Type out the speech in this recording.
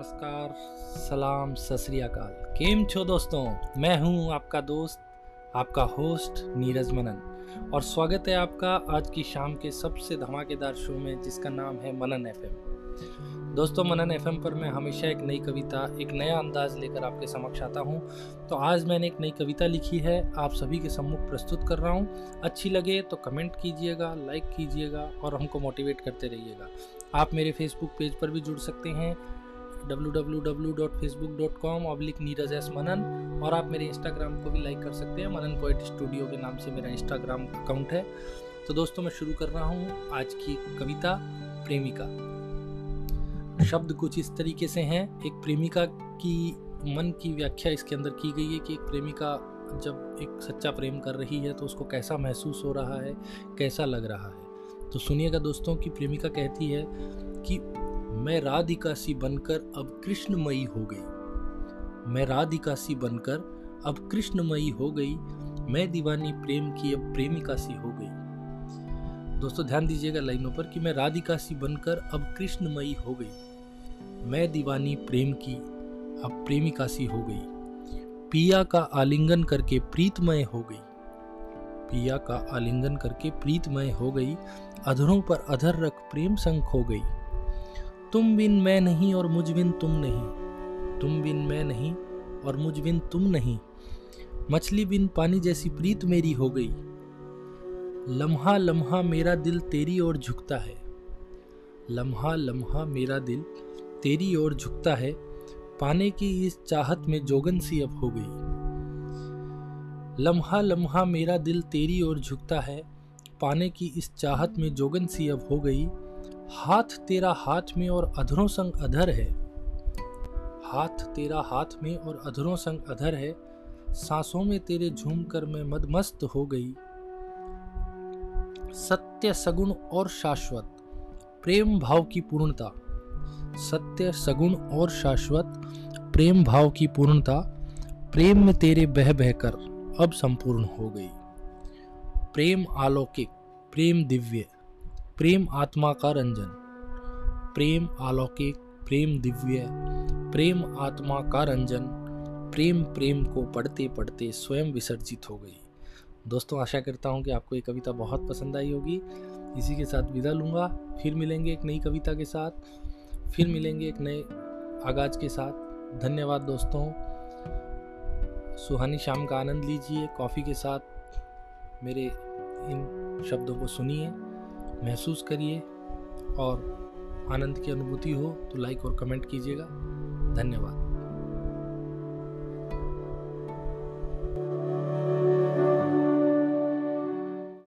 नमस्कार, सलाम ससरियाकाल केम छो दोस्तों? मैं हूँ आपका दोस्त, आपका होस्ट नीरज मनन। और स्वागत है आपका आज की शाम के सबसे धमाकेदार शो में, जिसका नाम है मनन एफएम। दोस्तों, मनन एफएम पर मैं हमेशा एक नई कविता, एक नया अंदाज लेकर आपके समक्ष आता हूँ। तो आज मैंने एक नई कविता लिखी है, आप सभी के सम्मुख प्रस्तुत कर रहा हूँ। अच्छी लगे तो कमेंट कीजिएगा, लाइक कीजिएगा और हमको मोटिवेट करते रहिएगा। आप मेरे फेसबुक पेज पर भी जुड़ सकते हैं www.facebook.com oblique Neeraj S Manan और आप मेरे इंस्टाग्राम को भी लाइक कर सकते हैं। मनन पोइट स्टूडियो के नाम से मेरा इंस्टाग्राम अकाउंट है। तो दोस्तों, मैं शुरू कर रहा हूँ आज की कविता, प्रेमिका। शब्द कुछ इस तरीके से हैं। एक प्रेमिका की मन की व्याख्या इसके अंदर की गई है कि एक प्रेमिका जब एक सच्चा प्रेम कर रही है तो उसको कैसा महसूस हो रहा है, कैसा लग रहा है। तो सुनिएगा दोस्तों की प्रेमिका कहती है कि मैं राधिका सी बनकर अब कृष्णमयी हो गई। मैं राधिका सी बनकर अब कृष्णमयी हो गई। मैं दीवानी प्रेम की अब प्रेमिका सी हो गई। दोस्तों, ध्यान दीजिएगा लाइनों पर कि मैं राधिका सी बनकर अब कृष्णमयी हो गई। मैं दीवानी प्रेम की अब प्रेमिका सी हो गई। पिया का आलिंगन करके प्रीतमय हो गई। पिया का आलिंगन करके प्रीतमय हो गई। अधरों पर अधर रख प्रेम संग खो गई। तुम बिन मैं नहीं और मुझ बिन तुम नहीं। तुम बिन मैं नहीं और मुझ बिन तुम नहीं। मछली बिन पानी जैसी प्रीत मेरी हो गई। लम्हा लम्हा मेरा दिल तेरी ओर झुकता है। लम्हा लम्हा मेरा दिल तेरी ओर झुकता है। पाने की इस चाहत में जोगन सी अब हो गई। लम्हा लम्हा मेरा दिल तेरी ओर झुकता है। पाने की इस चाहत में जोगन सी अब हो गई। हाथ तेरा हाथ में और अधरों संग अधर है। हाथ तेरा हाथ में और अधरों संग अधर है। सांसों में तेरे झूम कर मैं मदमस्त हो गई। सत्य सगुण और शाश्वत, प्रेम भाव की पूर्णता। सत्य सगुण और शाश्वत, प्रेम भाव की पूर्णता। प्रेम में तेरे बह बहकर अब संपूर्ण हो गई। प्रेम अलौकिक प्रेम दिव्य। प्रेम आत्मा का रंजन, प्रेम अलौकिक, प्रेम दिव्य, प्रेम आत्मा का रंजन, प्रेम प्रेम को पढ़ते पढ़ते स्वयं विसर्जित हो गई। दोस्तों, आशा करता हूँ कि आपको ये कविता बहुत पसंद आई होगी। इसी के साथ विदा लूँगा। फिर मिलेंगे एक नई कविता के साथ। फिर मिलेंगे एक नए आगाज़ के साथ। धन्यवाद दोस्तों। सुहानी शाम का आनंद लीजिए। कॉफ़ी के साथ मेरे इन शब्दों को सुनिए। महसूस करिए और आनंद की अनुभूति हो तो लाइक और कमेंट कीजिएगा। धन्यवाद।